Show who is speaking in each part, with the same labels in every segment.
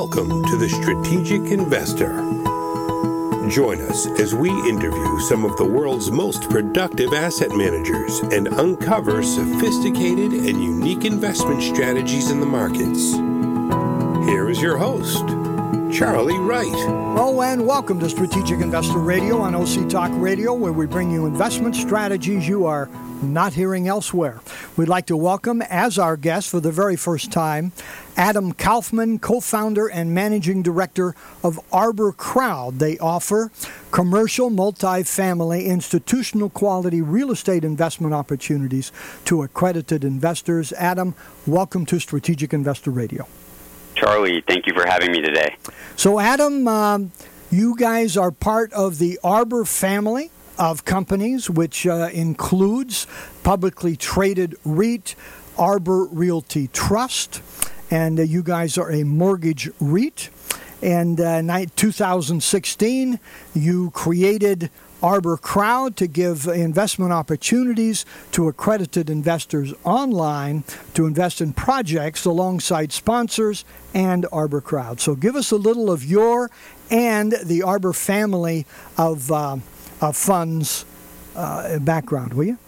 Speaker 1: Welcome to the Strategic Investor. Join us as we interview some of the world's most productive asset managers and uncover sophisticated and unique investment strategies in the markets. Here is your host, Charlie Wright.
Speaker 2: Hello and welcome to Strategic Investor Radio on OC Talk Radio, where we bring you investment strategies you are not hearing elsewhere. We'd like to welcome as our guest for the very first time Adam Kaufman, co founder and managing director of Arbor Crowd. They offer commercial, multi-family, institutional quality real estate investment opportunities to accredited investors. Adam, welcome to Strategic Investor Radio.
Speaker 3: Charlie, thank you for having me today.
Speaker 2: So, Adam, um, you guys are part of the Arbor family of companies, which uh, includes publicly traded REIT, Arbor Realty Trust, and uh, you guys are a mortgage REIT. And uh, 2016, you created Arbor Crowd to give investment opportunities to accredited investors online to invest in projects alongside sponsors and Arbor Crowd. So give us a little of your and the Arbor family of uh, uh, funds uh, background, will you?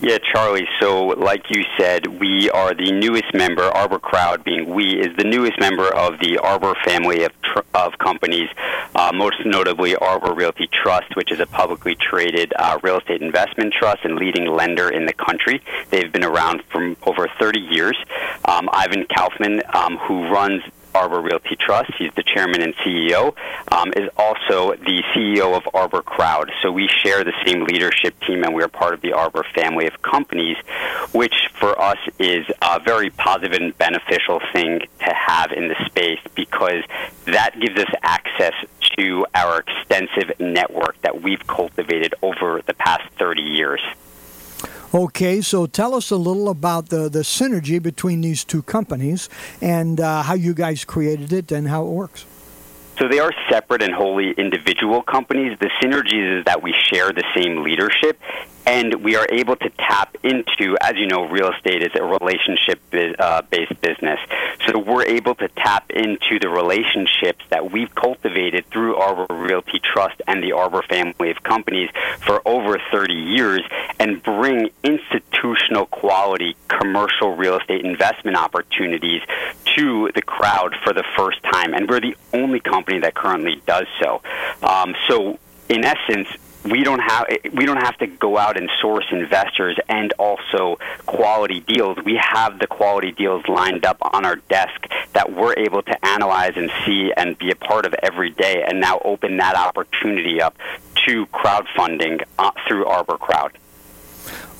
Speaker 3: Yeah, Charlie. So, like you said, we are the newest member. Arbor Crowd, being we, is the newest member of the Arbor family of tr- of companies. Uh, most notably, Arbor Realty Trust, which is a publicly traded uh, real estate investment trust and leading lender in the country. They've been around for over 30 years. Um, Ivan Kaufman, um, who runs Arbor Realty Trust. He's the chairman and CEO. Um, is also the CEO of Arbor Crowd. So we share the same leadership team, and we're part of the Arbor family of companies, which for us is a very positive and beneficial thing to have in the space because that gives us access to our extensive network that we've cultivated over the past 30 years.
Speaker 2: Okay, so tell us a little about the, the synergy between these two companies and uh, how you guys created it and how it works.
Speaker 3: So they are separate and wholly individual companies. The synergy is that we share the same leadership and we are able to tap into, as you know, real estate is a relationship uh, based business. So we're able to tap into the relationships that we've cultivated through Arbor Realty Trust and the Arbor family of companies for over 30 years and bring institutional quality commercial real estate investment opportunities to the crowd for the first time. And we're the only company that currently does so. Um, so, in essence, we don't have we don't have to go out and source investors and also quality deals. We have the quality deals lined up on our desk that we're able to analyze and see and be a part of every day, and now open that opportunity up to crowdfunding uh, through Arbor Crowd.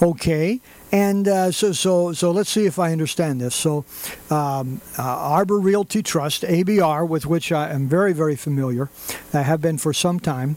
Speaker 2: Okay. And uh, so, so, so let's see if I understand this. So, um, uh, Arbor Realty Trust, ABR, with which I am very, very familiar, I have been for some time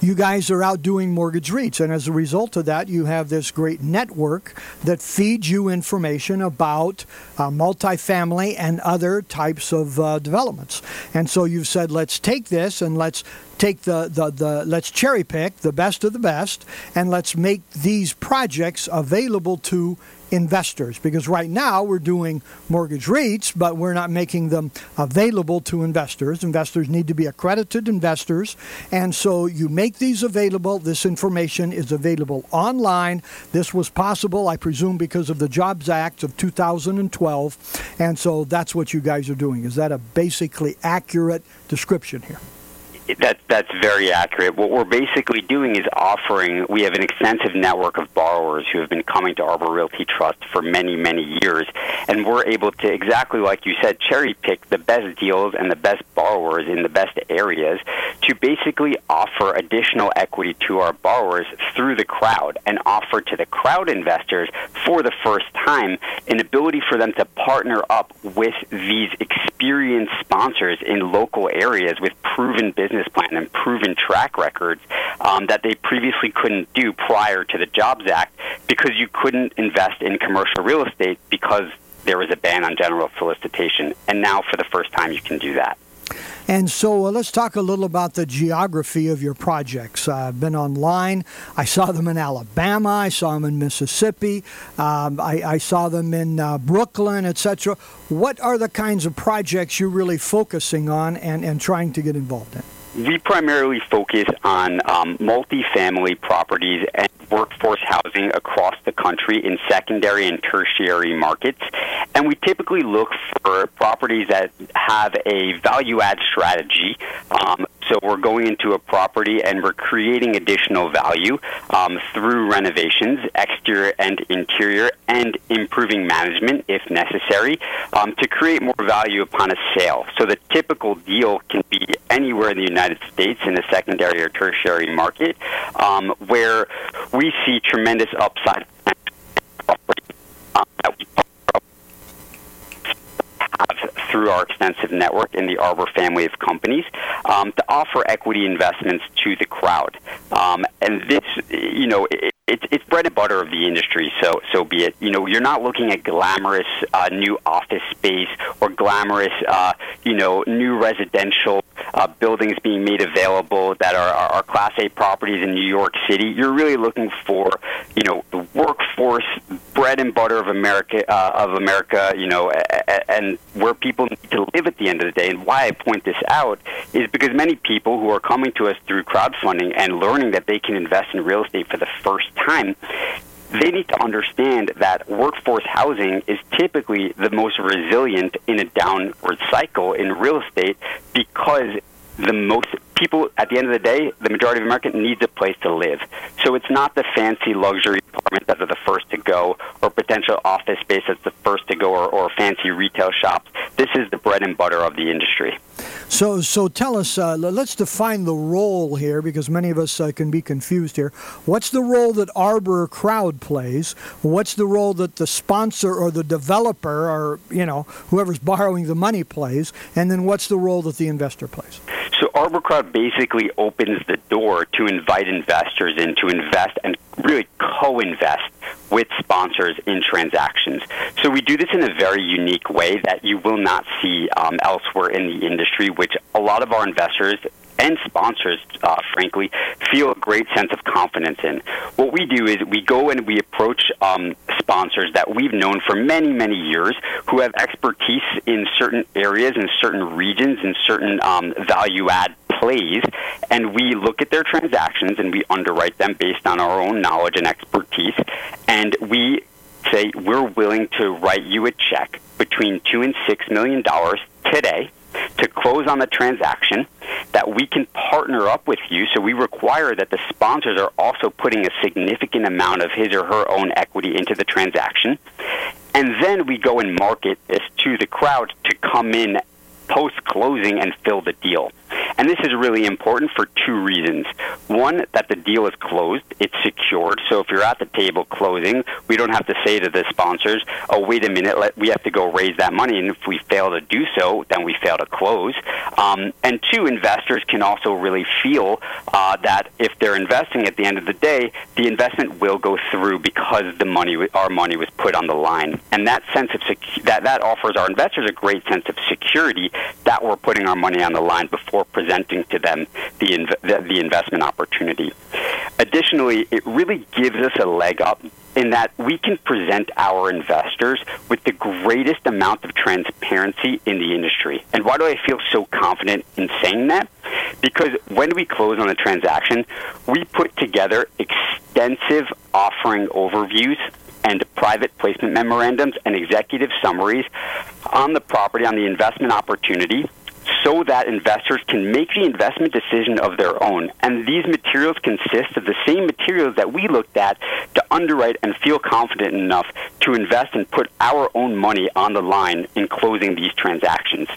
Speaker 2: you guys are out doing mortgage REITs. And as a result of that, you have this great network that feeds you information about uh, multifamily and other types of uh, developments. And so you've said, let's take this and let's take the, the, the let's cherry pick the best of the best and let's make these projects available to investors because right now we're doing mortgage REITs, but we're not making them available to investors. Investors need to be accredited investors, and so you make these available. This information is available online. This was possible, I presume, because of the Jobs Act of 2012, and so that's what you guys are doing. Is that a basically accurate description here?
Speaker 3: That that's very accurate. What we're basically doing is offering. We have an extensive network of borrowers who have been coming to Arbor Realty Trust for many many years, and we're able to exactly like you said, cherry pick the best deals and the best borrowers in the best areas to basically offer additional equity to our borrowers through the crowd and offer to the crowd investors for the first time an ability for them to partner up with these experienced sponsors in local areas with proven business business plan and proven track records um, that they previously couldn't do prior to the Jobs Act because you couldn't invest in commercial real estate because there was a ban on general solicitation. And now, for the first time, you can do that.
Speaker 2: And so uh, let's talk a little about the geography of your projects. Uh, I've been online. I saw them in Alabama. I saw them in Mississippi. Um, I, I, saw them in uh, Brooklyn, etc. What are the kinds of projects you're really focusing on and, and trying to get involved in?
Speaker 3: We primarily focus on um, multifamily properties and workforce housing across the country in secondary and tertiary markets. And we typically look for properties that have a value add strategy. Um, so we're going into a property and we're creating additional value um, through renovations, exterior and interior, and improving management if necessary um, to create more value upon a sale. So the typical deal can be anywhere in the United States in the secondary or tertiary market um, where we see tremendous upside um, that we have through our extensive network in the Arbor family of companies um, to offer equity investments to the crowd. Um, and this, you know, it's it's bread and butter of the industry. So so be it. You know, you're not looking at glamorous uh, new office space or glamorous, uh, you know, new residential uh, buildings being made available that are, are, are Class A properties in New York City. You're really looking for, you know, the workforce, bread and butter of America, uh, of America. You know, and where people need to live at the end of the day. And why I point this out is because many people who are coming to us through crowdfunding and learning that they can invest in real estate for the first time, they need to understand that workforce housing is typically the most resilient in a downward cycle in real estate because the most people at the end of the day, the majority of Americans needs a place to live. So it's not the fancy luxury apartments that are the first to go, or potential office space that's the first to go, or, or fancy retail shops. This is the bread and butter of the industry.
Speaker 2: So, so tell us. Uh, let's define the role here, because many of us uh, can be confused here. What's the role that Arbor Crowd plays? What's the role that the sponsor or the developer, or you know, whoever's borrowing the money plays? And then what's the role that the investor plays?
Speaker 3: So Arborcrowd basically opens the door to invite investors in to invest and really co-invest with sponsors in transactions. So we do this in a very unique way that you will not see um, elsewhere in the industry, which a lot of our investors and sponsors, uh, frankly, feel a great sense of confidence in. What we do is we go and we approach um, sponsors that we've known for many, many years who have expertise in certain areas, in certain regions, in certain um, value add plays, and we look at their transactions and we underwrite them based on our own knowledge and expertise, and we say we're willing to write you a check between two and six million dollars today to close on the transaction that we can partner up with you. So we require that the sponsors are also putting a significant amount of his or her own equity into the transaction. And then we go and market this to the crowd to come in post closing and fill the deal. And this is really important for two reasons. One, that the deal is closed, it's secured. So if you're at the table closing, we don't have to say to the sponsors, oh, wait a minute, let, we have to go raise that money. And if we fail to do so, then we fail to close. Um, and two, investors can also really feel uh, that if they're investing at the end of the day, the investment will go through because the money, our money was put on the line. And that sense of that, that offers our investors a great sense of security that we're putting our money on the line before presenting to them the, inv- the, the investment opportunity. Additionally, it really gives us a leg up in that we can present our investors with the greatest amount of transparency in the industry. And why do I feel so confident in saying that? Because when we close on a transaction, we put together extensive offering overviews and private placement memorandums and executive summaries on the property, on the investment opportunity, so that investors can make the investment decision of their own. And these materials consist of the same materials that we looked at to underwrite and feel confident enough to invest and put our own money on the line in closing these transactions.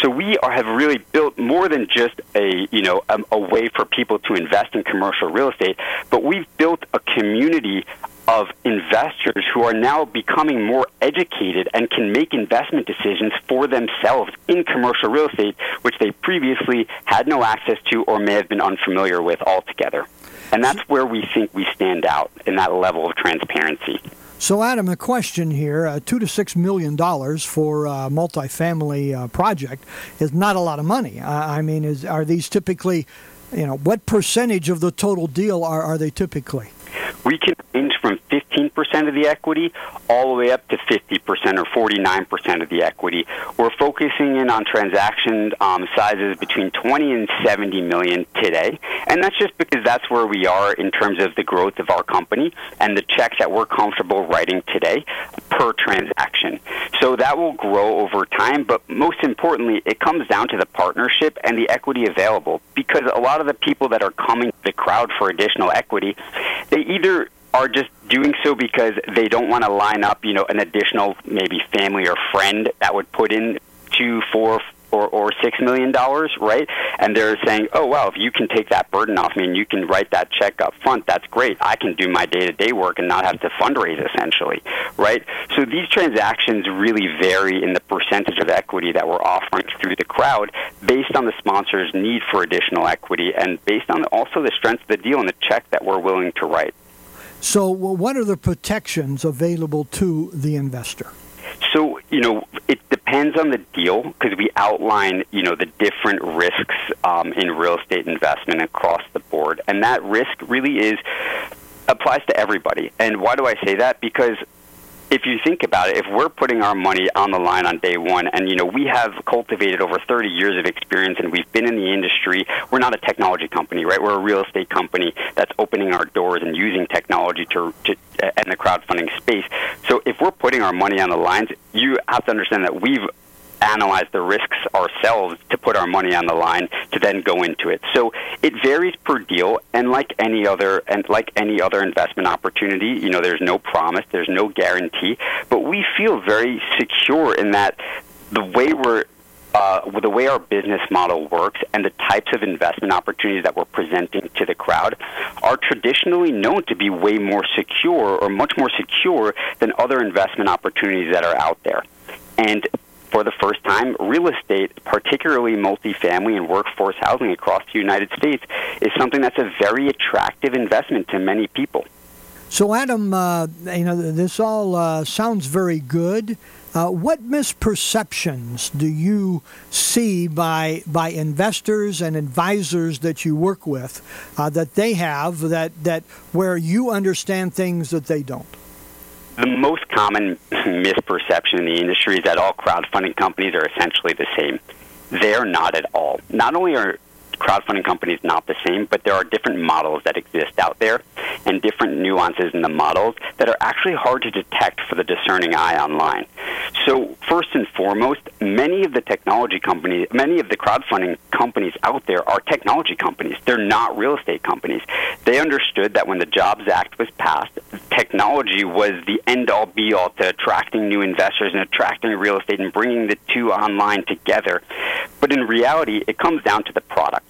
Speaker 3: So we are, have really built more than just a you know a, a way for people to invest in commercial real estate, but we've built a community of investors who are now becoming more educated and can make investment decisions for themselves in commercial real estate, which they previously had no access to or may have been unfamiliar with altogether. And that's where we think we stand out in that level of transparency.
Speaker 2: So, Adam, a question here: uh, two to six million dollars for a multifamily uh, project is not a lot of money. I mean, is are these typically, you know, what percentage of the total deal are are they typically?
Speaker 3: We can range from 15% of the equity all the way up to 50% or 49% of the equity. We're focusing in on transaction um, sizes between 20 and 70 million today, and that's just because that's where we are in terms of the growth of our company and the checks that we're comfortable writing today per transaction. So that will grow over time, but most importantly, it comes down to the partnership and the equity available because a lot of the people that are coming to the crowd for additional equity, they either are just doing so because they don't want to line up, you know, an additional maybe family or friend that would put in two, four, or, or six million dollars, right? And they're saying, oh wow, if you can take that burden off me and you can write that check up front, that's great. I can do my day to day work and not have to fundraise essentially, right? So these transactions really vary in the percentage of equity that we're offering through the crowd based on the sponsor's need for additional equity and based on also the strength of the deal and the check that we're willing to write.
Speaker 2: So, what are the protections available to the investor?
Speaker 3: You know, it depends on the deal because we outline, you know, the different risks um, in real estate investment across the board. And that risk really is applies to everybody. And why do I say that? Because if you think about it, if we're putting our money on the line on day one, and you know we have cultivated over 30 years of experience, and we've been in the industry. We're not a technology company, right? We're a real estate company that's opening our doors and using technology to, to in the crowdfunding space. So if we're putting our money on the lines, you have to understand that we've analyze the risks ourselves to put our money on the line to then go into it. So it varies per deal, and like any other and like any other investment opportunity, you know, there's no promise, there's no guarantee, but we feel very secure in that the way we're uh, the way our business model works and the types of investment opportunities that we're presenting to the crowd are traditionally known to be way more secure or much more secure than other investment opportunities that are out there. And for the first time, real estate, particularly multifamily and workforce housing across the United States, is something that's a very attractive investment to many people.
Speaker 2: So, Adam, uh, you know, this all uh, sounds very good. Uh, what misperceptions do you see by by investors and advisors that you work with uh, that they have that that where you understand things that they don't?
Speaker 3: The most common misperception in the industry is that all crowdfunding companies are essentially the same. They're not at all. Not only are crowdfunding companies not the same, but there are different models that exist out there and different nuances in the models that are actually hard to detect for the discerning eye online. So, first and foremost, many of the technology companies, many of the crowdfunding companies out there are technology companies. They're not real estate companies. They understood that when the Jobs Act was passed, technology was the end all be all to attracting new investors and attracting real estate and bringing the two online together. But in reality, it comes down to the product.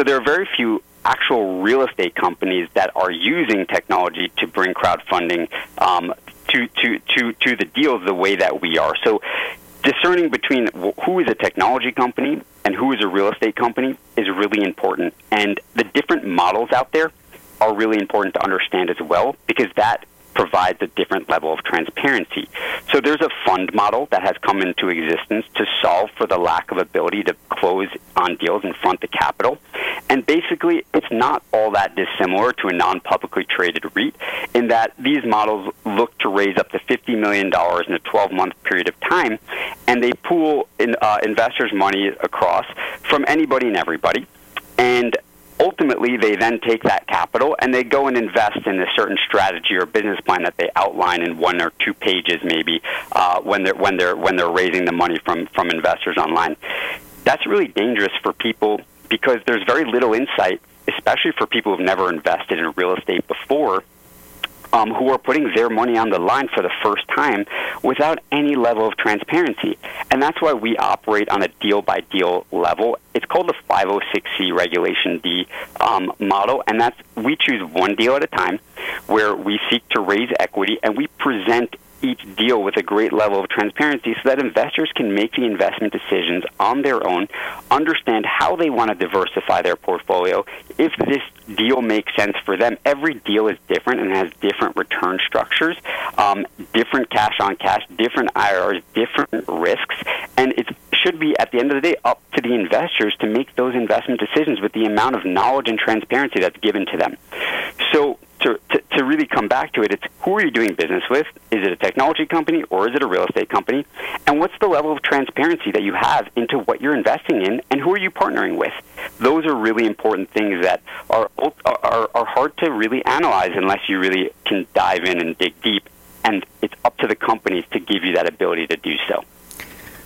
Speaker 3: So there are very few actual real estate companies that are using technology to bring crowdfunding um, to, to, to, to the deals the way that we are. So discerning between who is a technology company and who is a real estate company is really important. And the different models out there are really important to understand as well because that provides a different level of transparency. So there's a fund model that has come into existence to solve for the lack of ability to close on deals in front of capital. And basically, it's not all that dissimilar to a non publicly traded REIT in that these models look to raise up to $50 million in a 12 month period of time, and they pool in, uh, investors' money across from anybody and everybody. And ultimately they then take that capital and they go and invest in a certain strategy or business plan that they outline in one or two pages maybe uh, when they're when they're when they're raising the money from from investors online. That's really dangerous for people because there's very little insight especially for people who've never invested in real estate before um, who are putting their money on the line for the first time without any level of transparency. And that's why we operate on a deal by deal level. It's called the 506C Regulation D um, model, and that's we choose one deal at a time where we seek to raise equity and we present each deal with a great level of transparency so that investors can make the investment decisions on their own, understand how they want to diversify their portfolio, if this deal makes sense for them. Every deal is different and has different return structures, um, different cash on cash, different IRRs, different risks, and it should be at the end of the day up to the investors to make those investment decisions with the amount of knowledge and transparency that's given to them. So to, to, to, really come back to it, it's who are you doing business with? Is it a technology company or is it a real estate company? And what's the level of transparency that you have into what you're investing in and who are you partnering with? Those are really important things that are, are, are hard to really analyze unless you really can dive in and dig deep. And it's up to the companies to give you that ability to do so.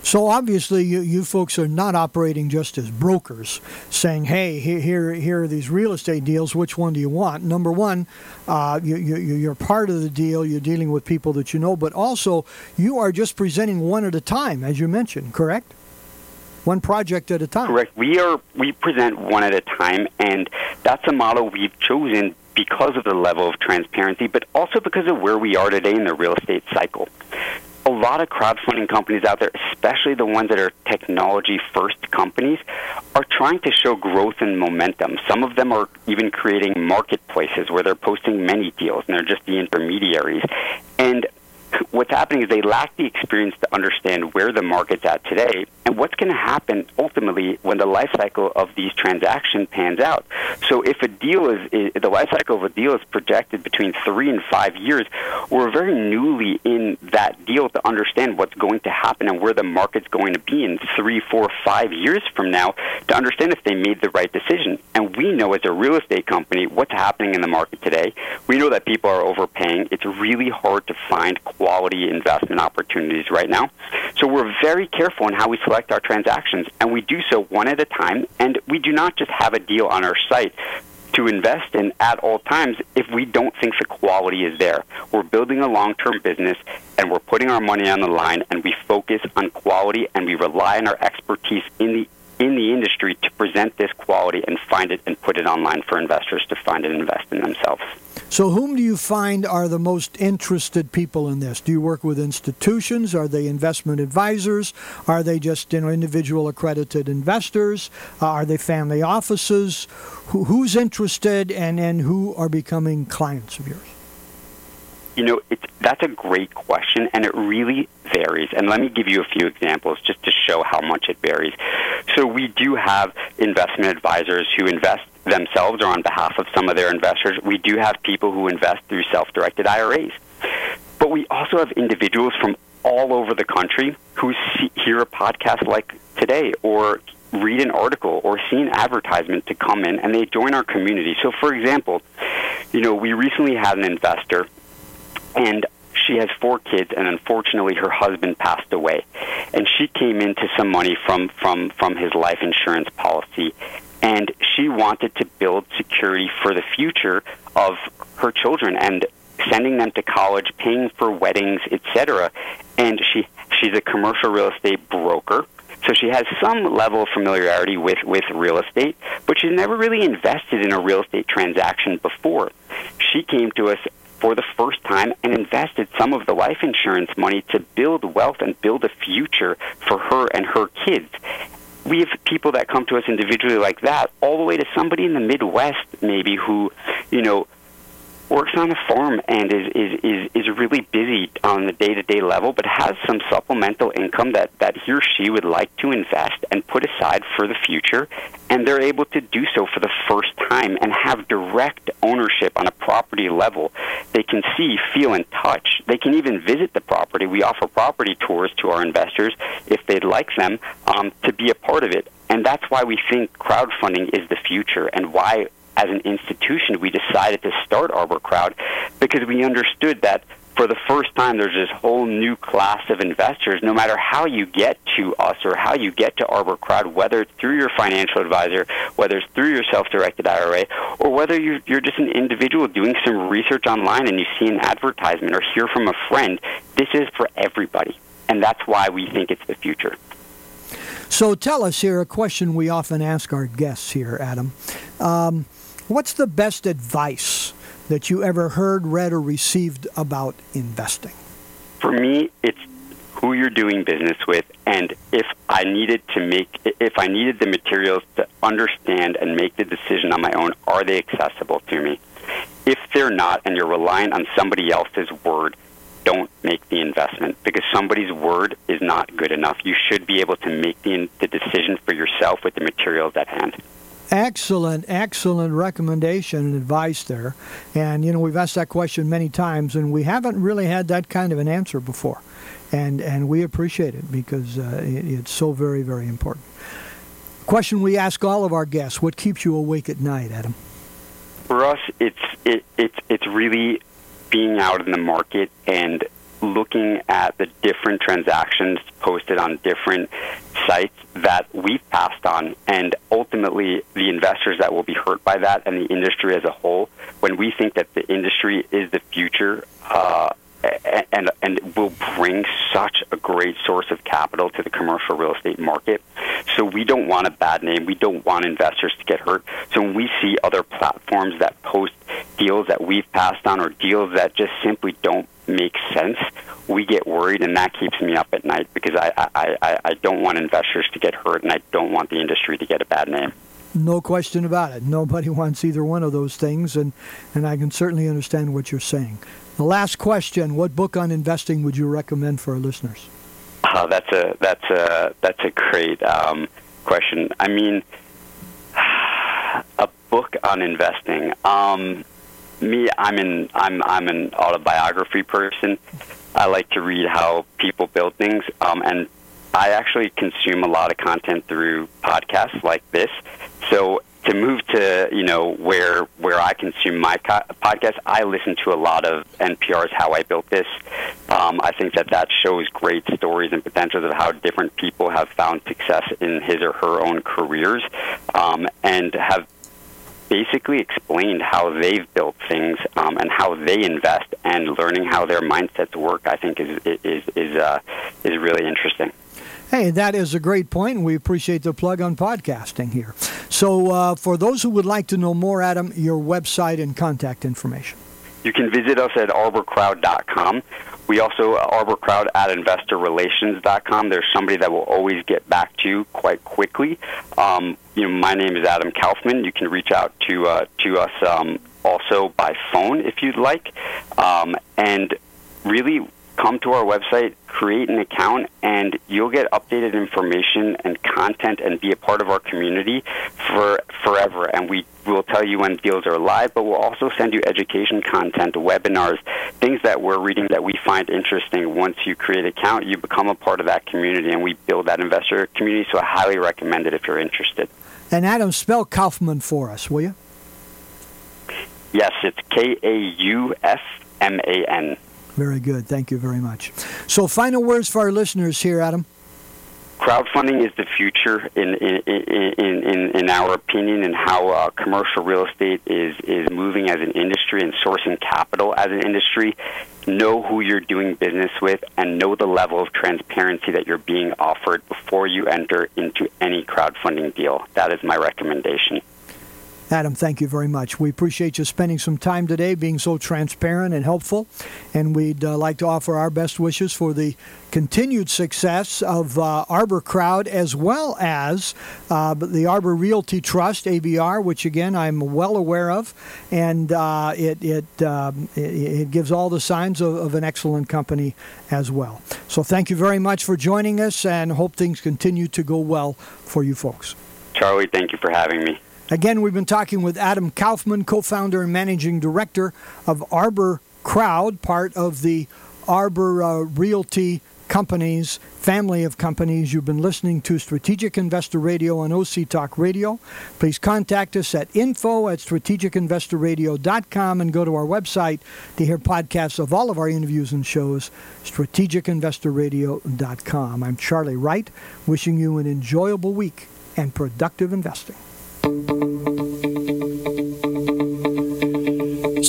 Speaker 2: So obviously, you, you folks are not operating just as brokers, saying, "Hey, here, here, are these real estate deals. Which one do you want?" Number one, uh, you, you, you're part of the deal. You're dealing with people that you know, but also you are just presenting one at a time, as you mentioned. Correct? One project at a time.
Speaker 3: Correct. We are we present one at a time, and that's a model we've chosen because of the level of transparency, but also because of where we are today in the real estate cycle a lot of crowdfunding companies out there, especially the ones that are technology first companies, are trying to show growth and momentum. Some of them are even creating marketplaces where they're posting many deals and they're just the intermediaries. And what's happening is they lack the experience to understand where the market's at today and what's going to happen ultimately when the life cycle of these transactions pans out. So if a deal is, is the life cycle of a deal is projected between three and five years, we're very newly in that deal to understand what's going to happen and where the market's going to be in three, four, five years from now to understand if they made the right decision. And we know as a real estate company what's happening in the market today. We know that people are overpaying. It's really hard to find quality investment opportunities right now. So we're very careful in how we select our transactions, and we do so one at a time. And we do not just have a deal on our site to invest in at all times if we don't think the quality is there. We're building a long term business and we're putting our money on the line and we focus on quality and we rely on our expertise in the in the industry to present this quality and find it and put it online for investors to find and invest in themselves.
Speaker 2: So, whom do you find are the most interested people in this? Do you work with institutions? Are they investment advisors? Are they just you know, individual accredited investors? Uh, are they family offices? Who, who's interested and, and who are becoming clients of yours?
Speaker 3: You know, it's, that's a great question, and it really varies. And let me give you a few examples just to show how much it varies. So, we do have investment advisors who invest themselves or on behalf of some of their investors. We do have people who invest through self directed IRAs. But we also have individuals from all over the country who see, hear a podcast like today or read an article or see an advertisement to come in and they join our community. So, for example, you know, we recently had an investor and she has four kids and unfortunately her husband passed away. And she came into some money from from from his life insurance policy. And she wanted to build security for the future of her children and sending them to college paying for weddings etc and she she's a commercial real estate broker. So she has some level of familiarity with, with real estate, but she's never really invested in a real estate transaction before. She came to us for the first time and invested some of the life insurance money to build wealth and build a future for her and her kids. We have people that come to us individually like that, all the way to somebody in the Midwest, maybe, who, you know, works on a farm and is, is, is, is really busy on the day to day level, but has some supplemental income that, that he or she would like to invest and put aside for the future. And they're able to do so for the first time and have direct ownership on a property level. They can see, feel, and touch. They can even visit the property. We offer property tours to our investors if they'd like them um, to be a part of it. And that's why we think crowdfunding is the future and why as an institution, we decided to start Arbor Crowd because we understood that for the first time, there's this whole new class of investors. No matter how you get to us or how you get to Arbor Crowd, whether it's through your financial advisor, whether it's through your self-directed IRA, or whether you're just an individual doing some research online and you see an advertisement or hear from a friend, this is for everybody. And that's why we think it's the future.
Speaker 2: So tell us here a question we often ask our guests here, Adam. Um, What's the best advice that you ever heard, read, or received about investing?
Speaker 3: For me, it's who you're doing business with, and if I needed to make, if I needed the materials to understand and make the decision on my own, are they accessible to me? If they're not, and you're relying on somebody else's word, don't make the investment because somebody's word is not good enough. You should be able to make the, the decision for yourself with the materials at hand.
Speaker 2: Excellent, excellent recommendation and advice there. And, you know, we've asked that question many times, and we haven't really had that kind of an answer before. And, and we appreciate it because uh, it, it's so very, very important. Question we ask all of our guests What keeps you awake at night, Adam?
Speaker 3: For us, it's, it, it's, it's really being out in the market and looking at the different transactions posted on different sites that we've passed on, and ultimately the investors that will be hurt by that and the industry as a whole. When we think that the industry is the future, uh, and and will bring such a great source of capital to the commercial real estate market. So we don't want a bad name. We don't want investors to get hurt. So when we see other platforms that post deals that we've passed on or deals that just simply don't make sense, we get worried, and that keeps me up at night because I, I, I, I don't want investors to get hurt, and I don't want the industry to get a bad name.
Speaker 2: No question about it. Nobody wants either one of those things, and, and I can certainly understand what you're saying. The last question: What book on investing would you recommend for our listeners?
Speaker 3: Oh, that's a that's a that's a great um, question. I mean, a book on investing. Um, me, I'm an I'm I'm an autobiography person. I like to read how people build things, um, and I actually consume a lot of content through podcasts like this. So to move to you know where where I consume my co- podcast, I listen to a lot of NPR's How I Built This. Um, I think that that shows great stories and potentials of how different people have found success in his or her own careers, um, and have basically explained how they've built things um, and how they invest and learning how their mindsets work. I think is is is uh, is really interesting.
Speaker 2: Hey, that is a great point, we appreciate the plug on podcasting here. So, uh, for those who would like to know more, Adam, your website and contact information.
Speaker 3: You can visit us at arborcrowd.com. We also, uh, arborcrowd at investorrelations.com. There's somebody that will always get back to you quite quickly. Um, you know, my name is Adam Kaufman. You can reach out to, uh, to us um, also by phone if you'd like. Um, and really, come to our website, create an account, and you'll get updated information and content and be a part of our community for forever. And we will tell you when deals are live, but we'll also send you education content, webinars, things that we're reading that we find interesting. Once you create an account, you become a part of that community, and we build that investor community. So I highly recommend it if you're interested.
Speaker 2: And Adam, spell Kaufman for us, will you?
Speaker 3: Yes, it's K A U F M A N.
Speaker 2: Very good. Thank you very much. So, final words for our listeners here, Adam.
Speaker 3: Crowdfunding is the future, in in, in, in, in our opinion, and how uh, commercial real estate is, is moving as an industry and sourcing capital as an industry. Know who you're doing business with and know the level of transparency that you're being offered before you enter into any crowdfunding deal. That is my recommendation.
Speaker 2: Adam, thank you very much. We appreciate you spending some time today, being so transparent and helpful. And we'd uh, like to offer our best wishes for the continued success of uh, Arbor Crowd as well as uh, the Arbor Realty Trust, ABR, which again I'm well aware of. And uh, it, it, um, it, it, gives all the signs of, of an excellent company as well. So thank you very much for joining us and hope things continue to go well for you folks.
Speaker 3: Charlie, thank you for having me.
Speaker 2: Again, we've been talking with Adam Kaufman, co founder and managing director of Arbor Crowd, part of the Arbor uh, Realty companies, family of companies. You've been listening to Strategic Investor Radio on OC Talk Radio. Please contact us at info at strategicinvestorradio.com and go to our website to hear podcasts of all of our interviews and shows, strategicinvestorradio.com. I'm Charlie Wright, wishing you an enjoyable week and productive investing.